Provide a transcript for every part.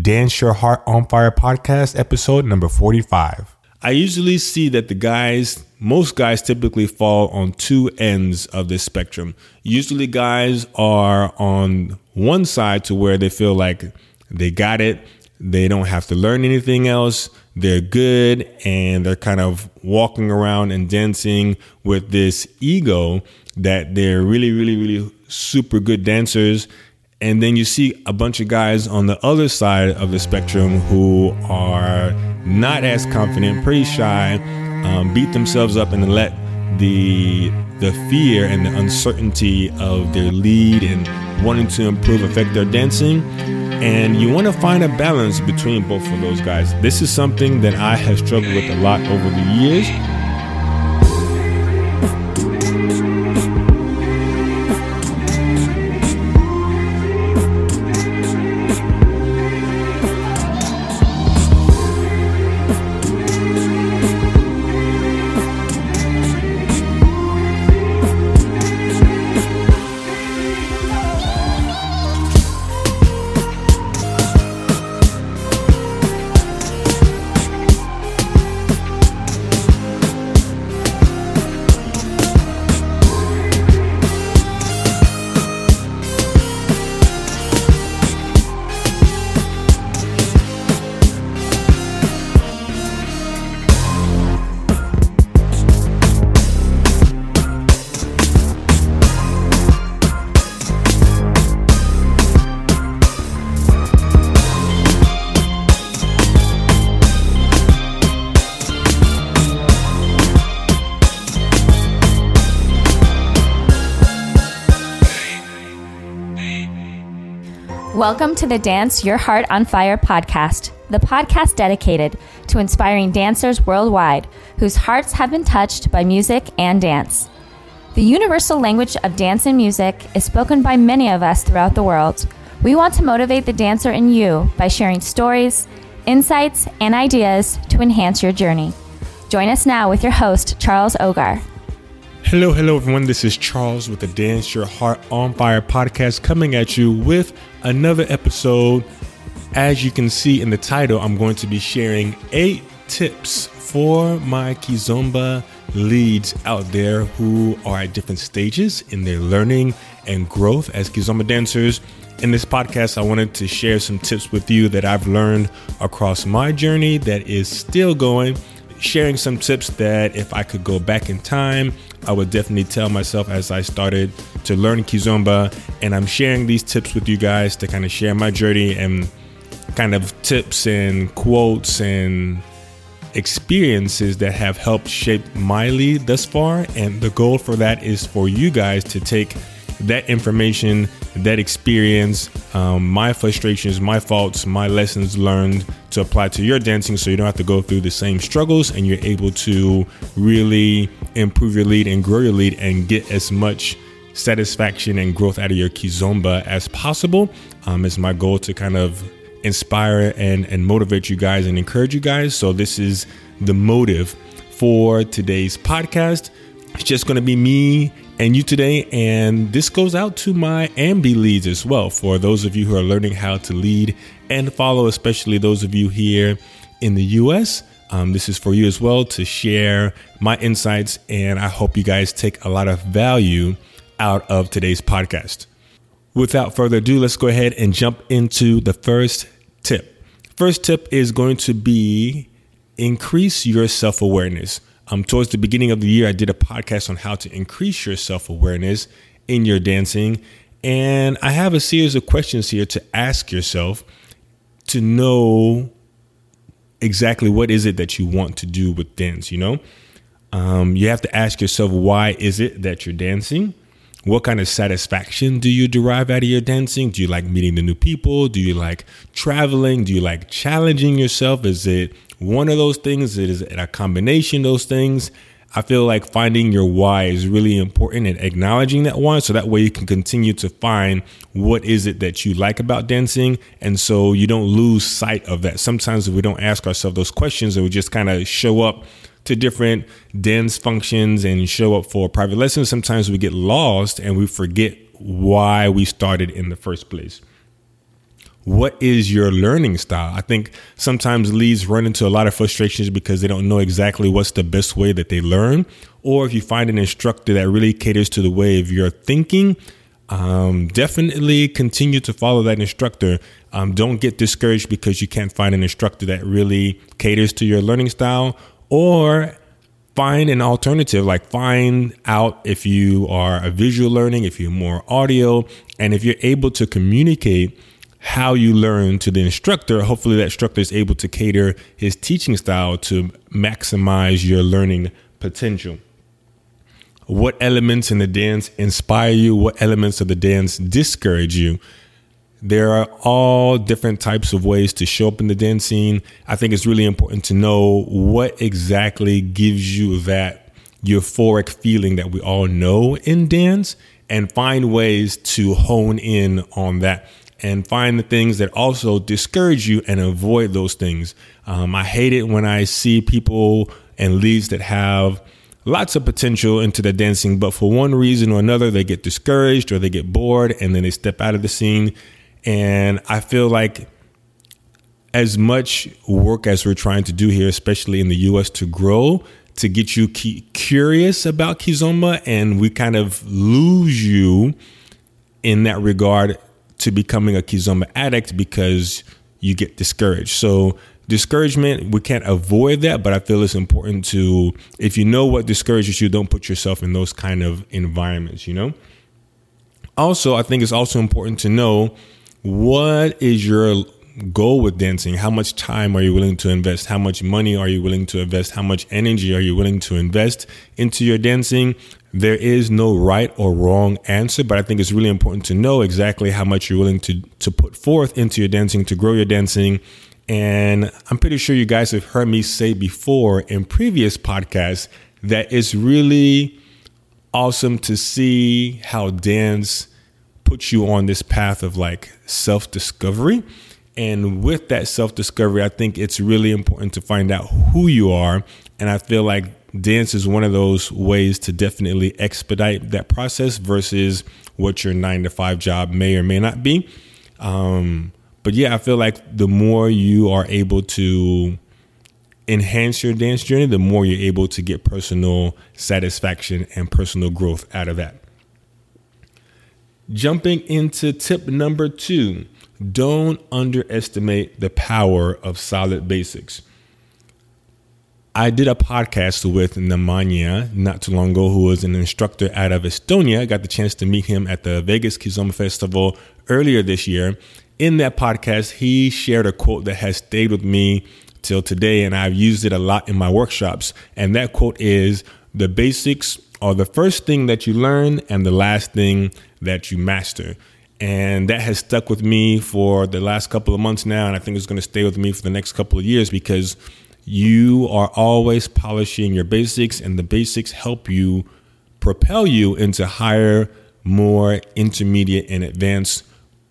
Dance Your Heart on Fire podcast, episode number 45. I usually see that the guys, most guys typically fall on two ends of this spectrum. Usually, guys are on one side to where they feel like they got it, they don't have to learn anything else, they're good, and they're kind of walking around and dancing with this ego that they're really, really, really super good dancers and then you see a bunch of guys on the other side of the spectrum who are not as confident, pretty shy, um, beat themselves up and let the the fear and the uncertainty of their lead and wanting to improve affect their dancing. And you want to find a balance between both of those guys. This is something that I have struggled with a lot over the years. Welcome to the Dance Your Heart on Fire podcast, the podcast dedicated to inspiring dancers worldwide whose hearts have been touched by music and dance. The universal language of dance and music is spoken by many of us throughout the world. We want to motivate the dancer in you by sharing stories, insights, and ideas to enhance your journey. Join us now with your host, Charles Ogar. Hello, hello, everyone. This is Charles with the Dance Your Heart on Fire podcast coming at you with another episode. As you can see in the title, I'm going to be sharing eight tips for my Kizomba leads out there who are at different stages in their learning and growth as Kizomba dancers. In this podcast, I wanted to share some tips with you that I've learned across my journey that is still going sharing some tips that if I could go back in time, I would definitely tell myself as I started to learn Kizomba. And I'm sharing these tips with you guys to kind of share my journey and kind of tips and quotes and experiences that have helped shape my lead thus far. And the goal for that is for you guys to take that information, that experience, um, my frustrations, my faults, my lessons learned to apply to your dancing so you don't have to go through the same struggles and you're able to really improve your lead and grow your lead and get as much satisfaction and growth out of your kizomba as possible. Um, it's my goal to kind of inspire and, and motivate you guys and encourage you guys. So, this is the motive for today's podcast. It's just going to be me and you today. And this goes out to my Ambi leads as well for those of you who are learning how to lead and follow, especially those of you here in the US. Um, this is for you as well to share my insights, and I hope you guys take a lot of value out of today's podcast. Without further ado, let's go ahead and jump into the first tip. First tip is going to be increase your self awareness. Um, towards the beginning of the year, I did a podcast on how to increase your self awareness in your dancing. And I have a series of questions here to ask yourself to know exactly what is it that you want to do with dance, you know? Um, you have to ask yourself, why is it that you're dancing? What kind of satisfaction do you derive out of your dancing? Do you like meeting the new people? Do you like traveling? Do you like challenging yourself? Is it one of those things? Is it a combination of those things? I feel like finding your why is really important and acknowledging that why so that way you can continue to find what is it that you like about dancing and so you don't lose sight of that. Sometimes we don't ask ourselves those questions and we just kind of show up to different dance functions and show up for private lessons, sometimes we get lost and we forget why we started in the first place. What is your learning style? I think sometimes leads run into a lot of frustrations because they don't know exactly what's the best way that they learn. Or if you find an instructor that really caters to the way of your thinking, um, definitely continue to follow that instructor. Um, don't get discouraged because you can't find an instructor that really caters to your learning style or find an alternative like find out if you are a visual learning if you're more audio and if you're able to communicate how you learn to the instructor. Hopefully that instructor is able to cater his teaching style to maximize your learning potential. What elements in the dance inspire you? What elements of the dance discourage you? There are all different types of ways to show up in the dance scene. I think it's really important to know what exactly gives you that euphoric feeling that we all know in dance and find ways to hone in on that and find the things that also discourage you and avoid those things. Um, I hate it when I see people and leads that have lots of potential into the dancing, but for one reason or another, they get discouraged or they get bored and then they step out of the scene. And I feel like as much work as we're trying to do here, especially in the US to grow, to get you curious about Kizomba, and we kind of lose you in that regard to becoming a Kizomba addict because you get discouraged. So, discouragement, we can't avoid that, but I feel it's important to, if you know what discourages you, don't put yourself in those kind of environments, you know? Also, I think it's also important to know what is your goal with dancing? How much time are you willing to invest? How much money are you willing to invest? How much energy are you willing to invest into your dancing? There is no right or wrong answer, but I think it's really important to know exactly how much you're willing to, to put forth into your dancing to grow your dancing. And I'm pretty sure you guys have heard me say before in previous podcasts that it's really awesome to see how dance puts you on this path of like self discovery. And with that self discovery, I think it's really important to find out who you are. And I feel like dance is one of those ways to definitely expedite that process versus what your nine to five job may or may not be. Um, but yeah, I feel like the more you are able to enhance your dance journey, the more you're able to get personal satisfaction and personal growth out of that. Jumping into tip number two don't underestimate the power of solid basics. I did a podcast with Nemanja not too long ago, who was an instructor out of Estonia. I got the chance to meet him at the Vegas Kizomba Festival earlier this year. In that podcast, he shared a quote that has stayed with me till today, and I've used it a lot in my workshops. And that quote is The basics are the first thing that you learn and the last thing that you master. And that has stuck with me for the last couple of months now. And I think it's going to stay with me for the next couple of years because you are always polishing your basics, and the basics help you propel you into higher, more intermediate, and advanced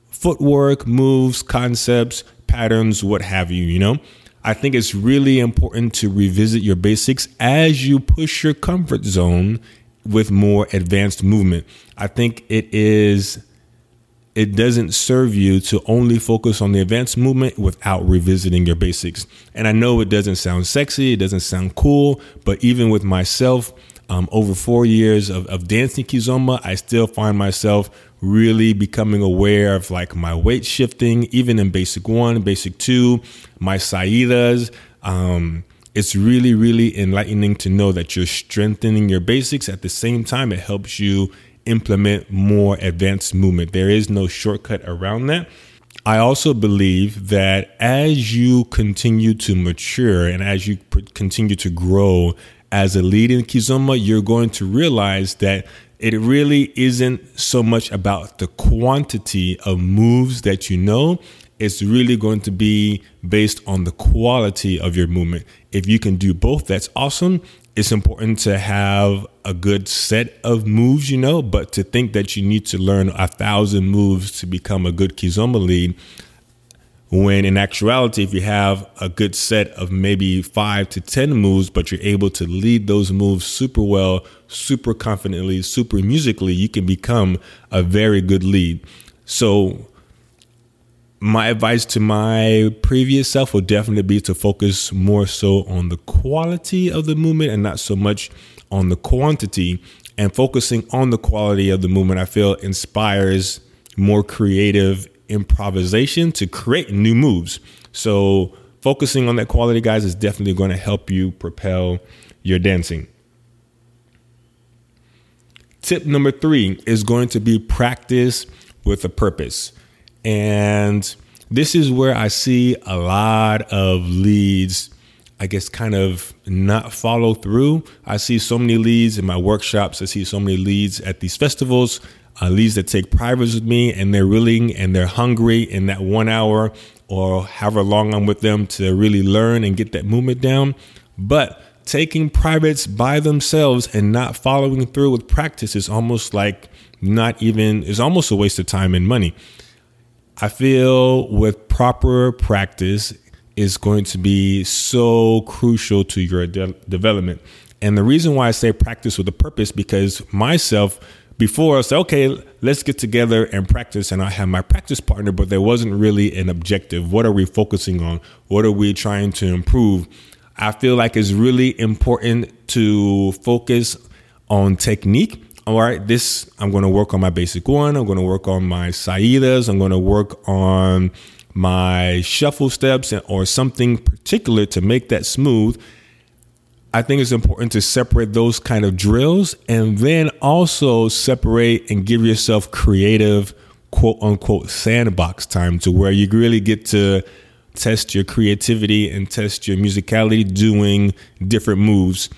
footwork, moves, concepts, patterns, what have you, you know? I think it's really important to revisit your basics as you push your comfort zone with more advanced movement. I think it is it doesn't serve you to only focus on the advanced movement without revisiting your basics. And I know it doesn't sound sexy, it doesn't sound cool, but even with myself, um, over four years of, of dancing Kizomba, I still find myself really becoming aware of like my weight shifting, even in basic one, basic two, my saidas. Um, it's really, really enlightening to know that you're strengthening your basics. At the same time, it helps you implement more advanced movement. There is no shortcut around that. I also believe that as you continue to mature and as you continue to grow as a lead in Kizomba, you're going to realize that it really isn't so much about the quantity of moves that you know it's really going to be based on the quality of your movement. If you can do both, that's awesome. It's important to have a good set of moves, you know, but to think that you need to learn a thousand moves to become a good Kizomba lead, when in actuality, if you have a good set of maybe five to 10 moves, but you're able to lead those moves super well, super confidently, super musically, you can become a very good lead. So my advice to my previous self would definitely be to focus more so on the quality of the movement and not so much on the quantity. And focusing on the quality of the movement, I feel inspires more creative improvisation to create new moves. So, focusing on that quality, guys, is definitely going to help you propel your dancing. Tip number three is going to be practice with a purpose. And this is where I see a lot of leads, I guess, kind of not follow through. I see so many leads in my workshops. I see so many leads at these festivals, uh, leads that take privates with me, and they're willing and they're hungry in that one hour or however long I'm with them to really learn and get that movement down. But taking privates by themselves and not following through with practice is almost like not even, is almost a waste of time and money. I feel with proper practice is going to be so crucial to your de- development. And the reason why I say practice with a purpose because myself before I said, okay, let's get together and practice. And I have my practice partner, but there wasn't really an objective. What are we focusing on? What are we trying to improve? I feel like it's really important to focus on technique all right, this, I'm going to work on my basic one. I'm going to work on my saidas. I'm going to work on my shuffle steps or something particular to make that smooth. I think it's important to separate those kind of drills and then also separate and give yourself creative, quote unquote, sandbox time to where you really get to test your creativity and test your musicality doing different moves.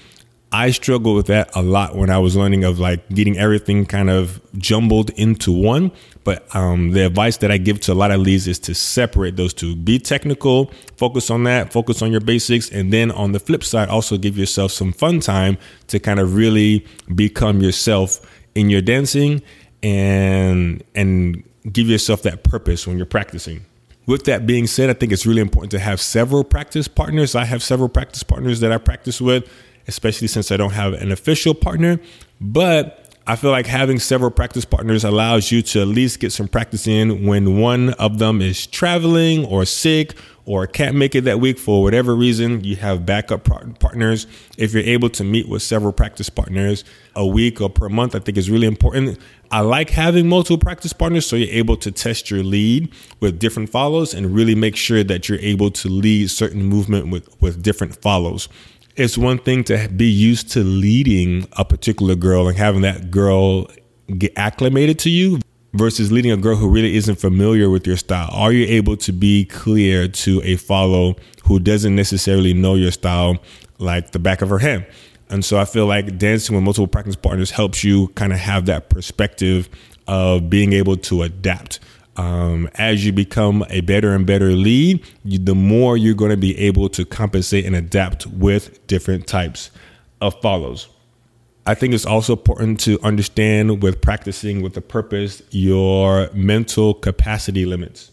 I struggled with that a lot when I was learning of like getting everything kind of jumbled into one. But um, the advice that I give to a lot of leads is to separate those two. Be technical, focus on that, focus on your basics, and then on the flip side, also give yourself some fun time to kind of really become yourself in your dancing and and give yourself that purpose when you're practicing. With that being said, I think it's really important to have several practice partners. I have several practice partners that I practice with especially since I don't have an official partner. But I feel like having several practice partners allows you to at least get some practice in when one of them is traveling or sick or can't make it that week for whatever reason. You have backup partners. If you're able to meet with several practice partners a week or per month, I think is really important. I like having multiple practice partners so you're able to test your lead with different follows and really make sure that you're able to lead certain movement with, with different follows it's one thing to be used to leading a particular girl and having that girl get acclimated to you versus leading a girl who really isn't familiar with your style. Are you able to be clear to a follow who doesn't necessarily know your style like the back of her hand? And so I feel like dancing with multiple practice partners helps you kind of have that perspective of being able to adapt um, as you become a better and better lead, you, the more you're going to be able to compensate and adapt with different types of follows. I think it's also important to understand with practicing with the purpose your mental capacity limits.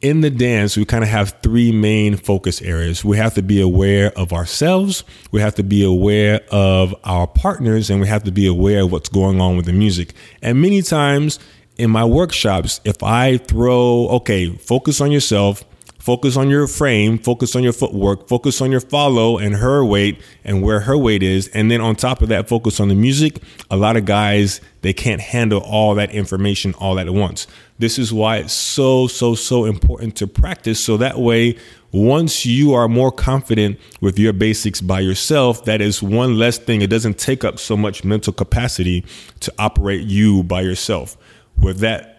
In the dance, we kind of have three main focus areas. We have to be aware of ourselves, we have to be aware of our partners, and we have to be aware of what's going on with the music. And many times in my workshops, if I throw, okay, focus on yourself, focus on your frame, focus on your footwork, focus on your follow and her weight and where her weight is. And then on top of that, focus on the music. A lot of guys, they can't handle all that information all at once. This is why it's so, so, so important to practice. So that way, once you are more confident with your basics by yourself, that is one less thing. It doesn't take up so much mental capacity to operate you by yourself with that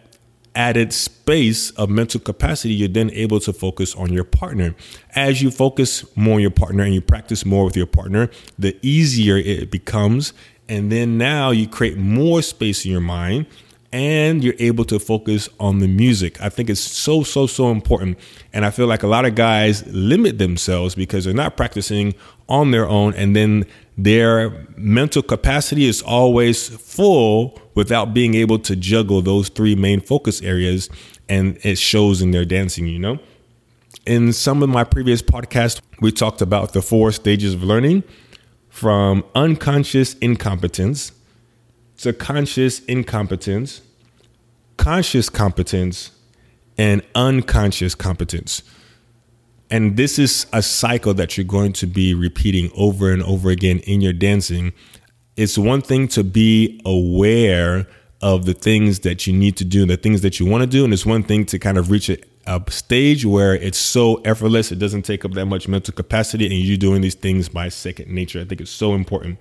added space of mental capacity, you're then able to focus on your partner. As you focus more on your partner and you practice more with your partner, the easier it becomes. And then now you create more space in your mind and you're able to focus on the music. I think it's so, so, so important. And I feel like a lot of guys limit themselves because they're not practicing on their own. And then their mental capacity is always full without being able to juggle those three main focus areas. And it shows in their dancing, you know? In some of my previous podcasts, we talked about the four stages of learning from unconscious incompetence to conscious incompetence, conscious competence, and unconscious competence. And this is a cycle that you're going to be repeating over and over again in your dancing. It's one thing to be aware of the things that you need to do, the things that you want to do. And it's one thing to kind of reach a, a stage where it's so effortless, it doesn't take up that much mental capacity, and you're doing these things by second nature. I think it's so important.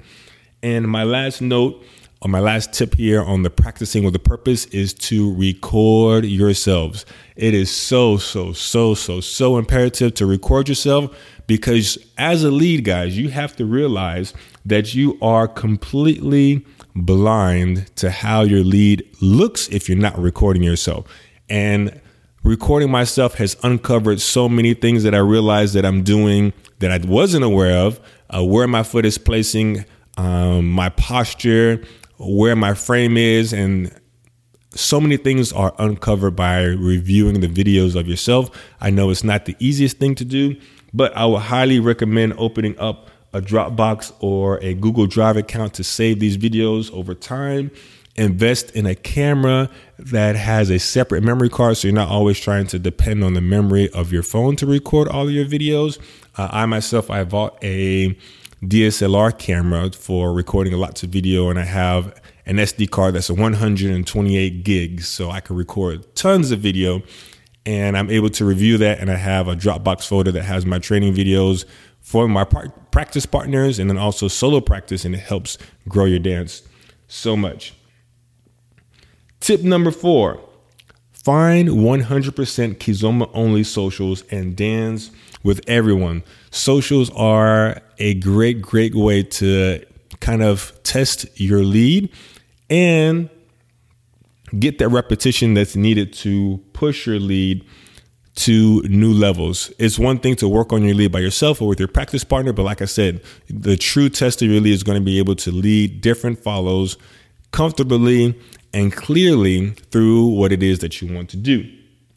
And my last note or my last tip here on the practicing with a purpose is to record yourselves. It is so, so, so, so, so imperative to record yourself because as a lead, guys, you have to realize that you are completely blind to how your lead looks if you're not recording yourself. And recording myself has uncovered so many things that I realized that I'm doing that I wasn't aware of, uh, where my foot is placing, um, my posture, where my frame is, and so many things are uncovered by reviewing the videos of yourself. I know it's not the easiest thing to do, but I would highly recommend opening up a Dropbox or a Google Drive account to save these videos over time. Invest in a camera that has a separate memory card so you're not always trying to depend on the memory of your phone to record all of your videos. Uh, I myself, I bought a DSLR camera for recording lots of video, and I have an SD card that's a 128 gigs, so I can record tons of video. And I'm able to review that, and I have a Dropbox folder that has my training videos for my practice partners, and then also solo practice, and it helps grow your dance so much. Tip number four find 100% Kizomba only socials and dance with everyone. Socials are a great, great way to kind of test your lead and get that repetition that's needed to push your lead to new levels. It's one thing to work on your lead by yourself or with your practice partner, but like I said, the true test of your lead is going to be able to lead different follows comfortably and clearly through what it is that you want to do.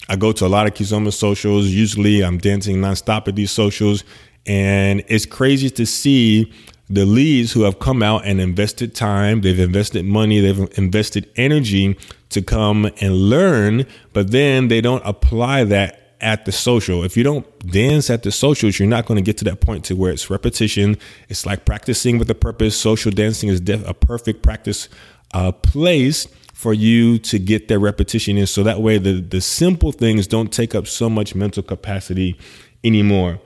I go to a lot of Kizomba socials. Usually I'm dancing nonstop at these socials. And it's crazy to see the leads who have come out and invested time, they've invested money, they've invested energy to come and learn, but then they don't apply that at the social. If you don't dance at the socials, you're not going to get to that point to where it's repetition. It's like practicing with a purpose. Social dancing is def- a perfect practice uh, place for you to get that repetition in so that way the, the simple things don't take up so much mental capacity anymore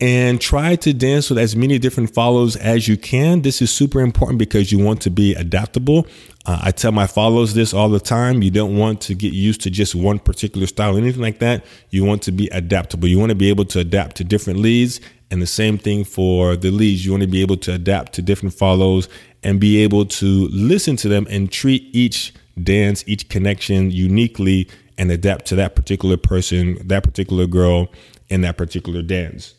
and try to dance with as many different follows as you can. This is super important because you want to be adaptable. Uh, I tell my follows this all the time. You don't want to get used to just one particular style, anything like that. You want to be adaptable. You want to be able to adapt to different leads. And the same thing for the leads. You want to be able to adapt to different follows and be able to listen to them and treat each dance each connection uniquely and adapt to that particular person, that particular girl, and that particular dance.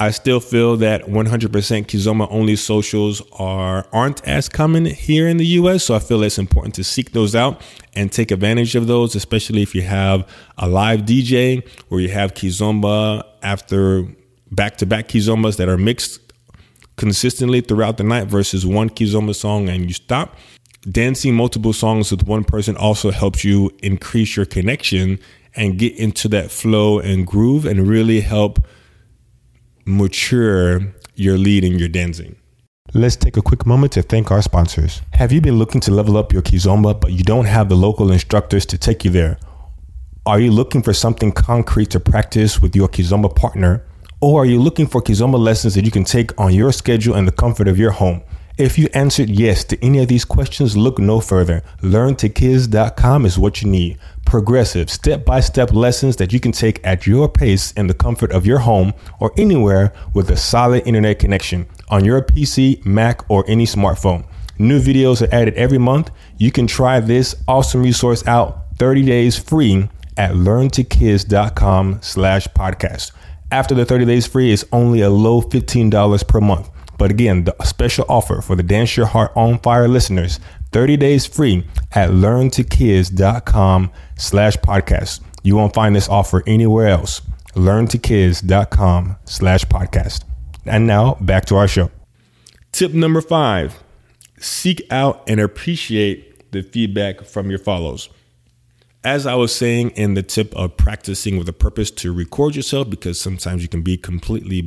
I still feel that 100% Kizomba only socials are aren't as common here in the US, so I feel it's important to seek those out and take advantage of those, especially if you have a live DJ or you have Kizomba after back-to-back Kizombas that are mixed consistently throughout the night versus one Kizomba song and you stop. Dancing multiple songs with one person also helps you increase your connection and get into that flow and groove and really help mature your lead in your dancing. Let's take a quick moment to thank our sponsors. Have you been looking to level up your Kizomba, but you don't have the local instructors to take you there? Are you looking for something concrete to practice with your Kizomba partner? Or are you looking for Kizomba lessons that you can take on your schedule and the comfort of your home? If you answered yes to any of these questions, look no further. LearnToKiz.com is what you need. Progressive, step by step lessons that you can take at your pace in the comfort of your home or anywhere with a solid internet connection on your PC, Mac, or any smartphone. New videos are added every month. You can try this awesome resource out 30 days free at learntokiz.com slash podcast. After the 30 days free, it's only a low $15 per month. But again, the special offer for the Dance Your Heart on Fire listeners, 30 days free at learntokiz.com slash podcast. You won't find this offer anywhere else. learntokiz.com slash podcast. And now back to our show. Tip number five, seek out and appreciate the feedback from your follows. As I was saying in the tip of practicing with a purpose to record yourself, because sometimes you can be completely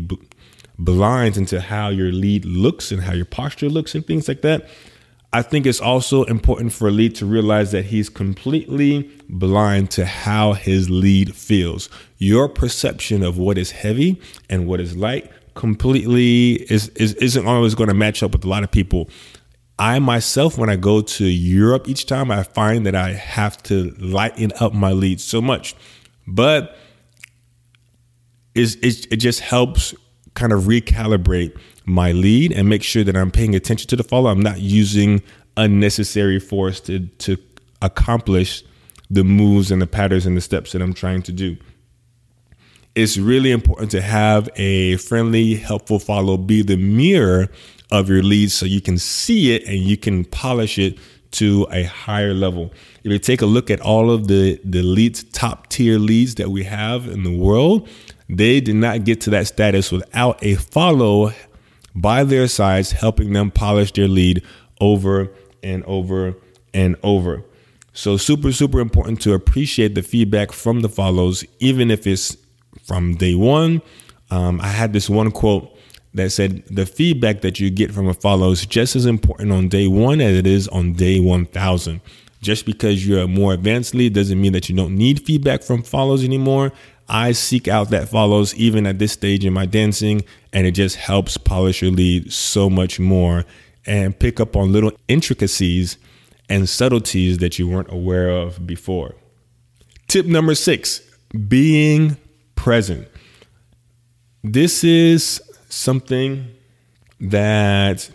b- blind into how your lead looks and how your posture looks and things like that. I think it's also important for a lead to realize that he's completely blind to how his lead feels. Your perception of what is heavy and what is light completely is, is isn't always going to match up with a lot of people. I myself, when I go to Europe each time, I find that I have to lighten up my lead so much. But it, it just helps kind of recalibrate my lead and make sure that I'm paying attention to the follow. I'm not using unnecessary force to to accomplish the moves and the patterns and the steps that I'm trying to do. It's really important to have a friendly, helpful follow be the mirror of your leads so you can see it and you can polish it to a higher level. If you take a look at all of the, the leads, top tier leads that we have in the world, they did not get to that status without a follow by their sides, helping them polish their lead over and over and over. So, super, super important to appreciate the feedback from the follows, even if it's from day one. Um, I had this one quote that said, The feedback that you get from a follow is just as important on day one as it is on day 1000. Just because you're a more advanced lead doesn't mean that you don't need feedback from follows anymore. I seek out that follows even at this stage in my dancing, and it just helps polish your lead so much more and pick up on little intricacies and subtleties that you weren't aware of before. Tip number six being present. This is something that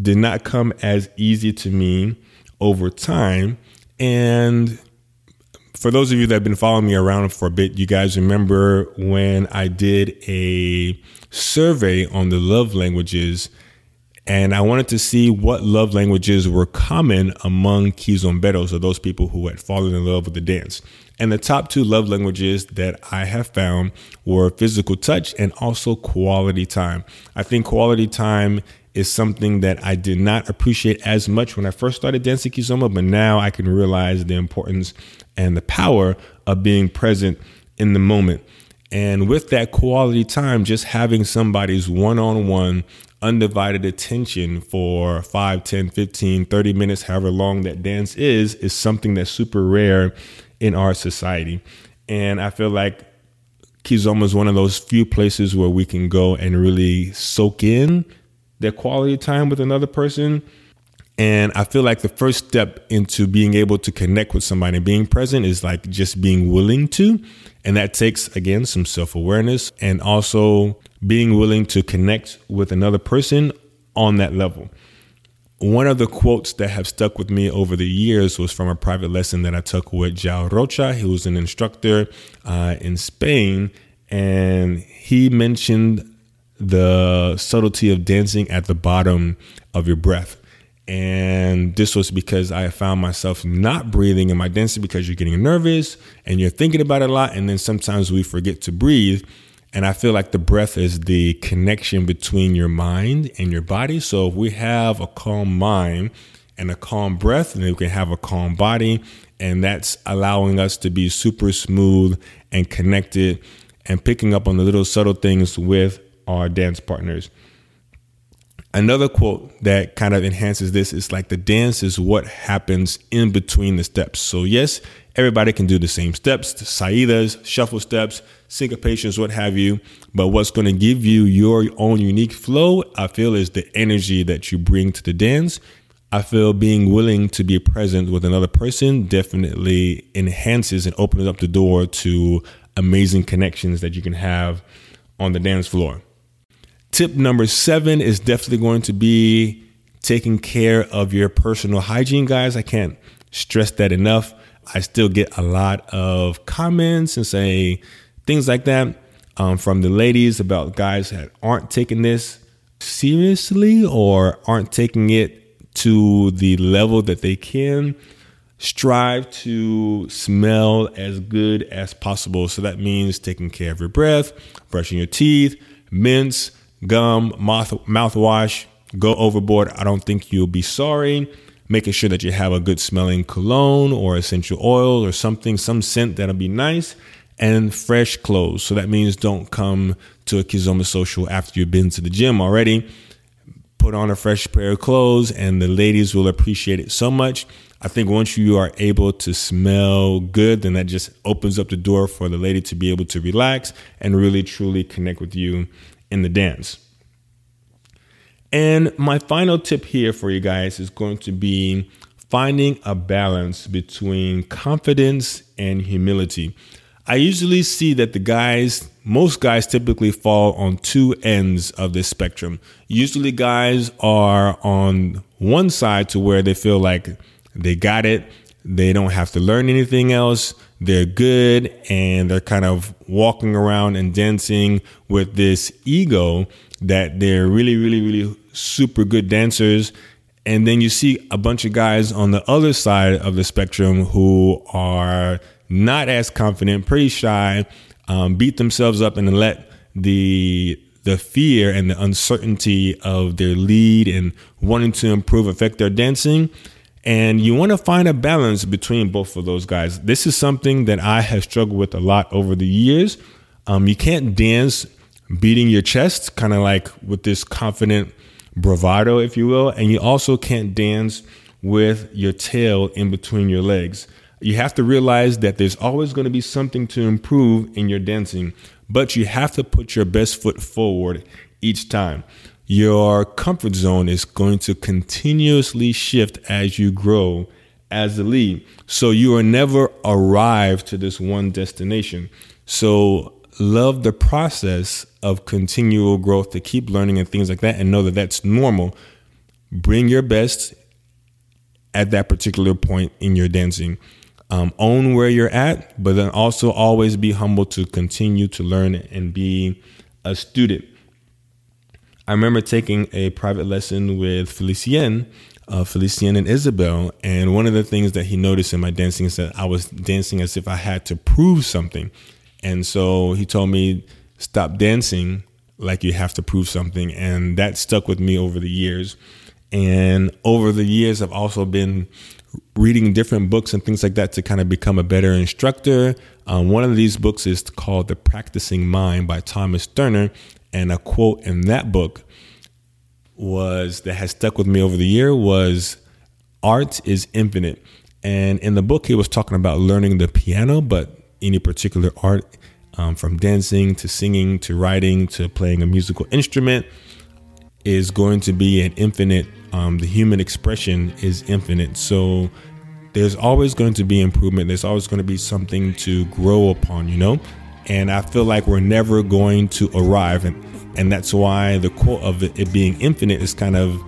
did not come as easy to me over time. And for those of you that have been following me around for a bit, you guys remember when I did a survey on the love languages, and I wanted to see what love languages were common among Kizomberos, or those people who had fallen in love with the dance. And the top two love languages that I have found were physical touch and also quality time. I think quality time is something that I did not appreciate as much when I first started dancing Kizomba, but now I can realize the importance and the power of being present in the moment. And with that quality time, just having somebody's one on one, undivided attention for 5, 10, 15, 30 minutes, however long that dance is, is something that's super rare in our society. And I feel like Kizomba is one of those few places where we can go and really soak in that quality time with another person. And I feel like the first step into being able to connect with somebody and being present is like just being willing to. And that takes, again, some self awareness and also being willing to connect with another person on that level. One of the quotes that have stuck with me over the years was from a private lesson that I took with Jao Rocha, who was an instructor uh, in Spain. And he mentioned the subtlety of dancing at the bottom of your breath. And this was because I found myself not breathing in my dancing because you're getting nervous and you're thinking about it a lot. And then sometimes we forget to breathe. And I feel like the breath is the connection between your mind and your body. So if we have a calm mind and a calm breath, then we can have a calm body. And that's allowing us to be super smooth and connected and picking up on the little subtle things with our dance partners. Another quote that kind of enhances this is like the dance is what happens in between the steps. So, yes, everybody can do the same steps, the saidas, shuffle steps, syncopations, what have you. But what's going to give you your own unique flow, I feel, is the energy that you bring to the dance. I feel being willing to be present with another person definitely enhances and opens up the door to amazing connections that you can have on the dance floor. Tip number seven is definitely going to be taking care of your personal hygiene, guys. I can't stress that enough. I still get a lot of comments and say things like that um, from the ladies about guys that aren't taking this seriously or aren't taking it to the level that they can strive to smell as good as possible. So that means taking care of your breath, brushing your teeth, mints, gum, mouth, mouthwash, go overboard. I don't think you'll be sorry. making sure that you have a good smelling cologne or essential oil or something, some scent that'll be nice, and fresh clothes. So that means don't come to a Kizomba social after you've been to the gym already. Put on a fresh pair of clothes, and the ladies will appreciate it so much. I think once you are able to smell good, then that just opens up the door for the lady to be able to relax and really truly connect with you in the dance. And my final tip here for you guys is going to be finding a balance between confidence and humility. I usually see that the guys, most guys typically fall on two ends of this spectrum. Usually, guys are on one side to where they feel like they got it, they don't have to learn anything else, they're good, and they're kind of walking around and dancing with this ego that they're really, really, really super good dancers. And then you see a bunch of guys on the other side of the spectrum who are not as confident, pretty shy, um, beat themselves up and let the the fear and the uncertainty of their lead and wanting to improve affect their dancing. And you want to find a balance between both of those guys. This is something that I have struggled with a lot over the years. Um, you can't dance beating your chest, kind of like with this confident bravado, if you will. And you also can't dance with your tail in between your legs. You have to realize that there's always going to be something to improve in your dancing, but you have to put your best foot forward each time. Your comfort zone is going to continuously shift as you grow as a lead. So you are never arrived to this one destination. So love the process of continual growth to keep learning and things like that and know that that's normal. Bring your best at that particular point in your dancing. Um, own where you're at, but then also always be humble to continue to learn and be a student. I remember taking a private lesson with Felicien, uh, Felicien and Isabel, and one of the things that he noticed in my dancing is that I was dancing as if I had to prove something. And so he told me, stop dancing like you have to prove something. And that stuck with me over the years. And over the years, I've also been reading different books and things like that to kind of become a better instructor. Um, one of these books is called The Practicing Mind by Thomas Sterner. And a quote in that book was that has stuck with me over the year was art is infinite. And in the book, he was talking about learning the piano, but any particular art, um, from dancing to singing to writing to playing a musical instrument, is going to be an infinite. Um, the human expression is infinite. So there's always going to be improvement. There's always going to be something to grow upon, you know? And I feel like we're never going to arrive. And, and that's why the quote of it, it being infinite is kind of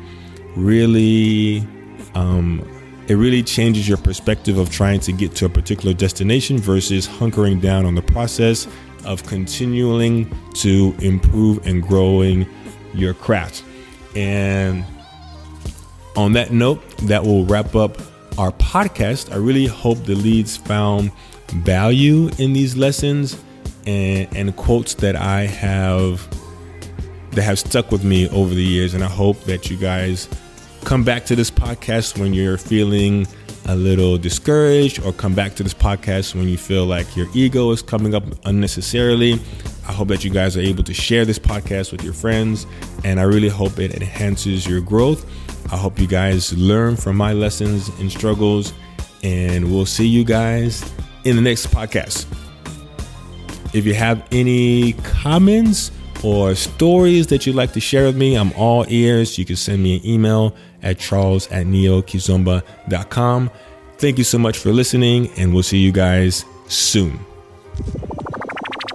really um, it really changes your perspective of trying to get to a particular destination versus hunkering down on the process of continuing to improve and growing your craft. And on that note, that will wrap up our podcast. I really hope the leads found value in these lessons and, and quotes that I have that have stuck with me over the years. And I hope that you guys come back to this podcast when you're feeling a little discouraged, or come back to this podcast when you feel like your ego is coming up unnecessarily. I hope that you guys are able to share this podcast with your friends, and I really hope it enhances your growth. I hope you guys learn from my lessons and struggles, and we'll see you guys in the next podcast. If you have any comments or stories that you'd like to share with me, I'm all ears. You can send me an email at charles at neokizomba.com. Thank you so much for listening, and we'll see you guys soon.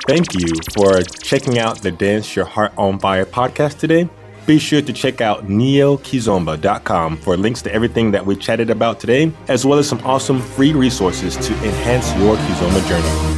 Thank you for checking out the Dance Your Heart on Fire podcast today. Be sure to check out neokizomba.com for links to everything that we chatted about today, as well as some awesome free resources to enhance your Kizomba journey.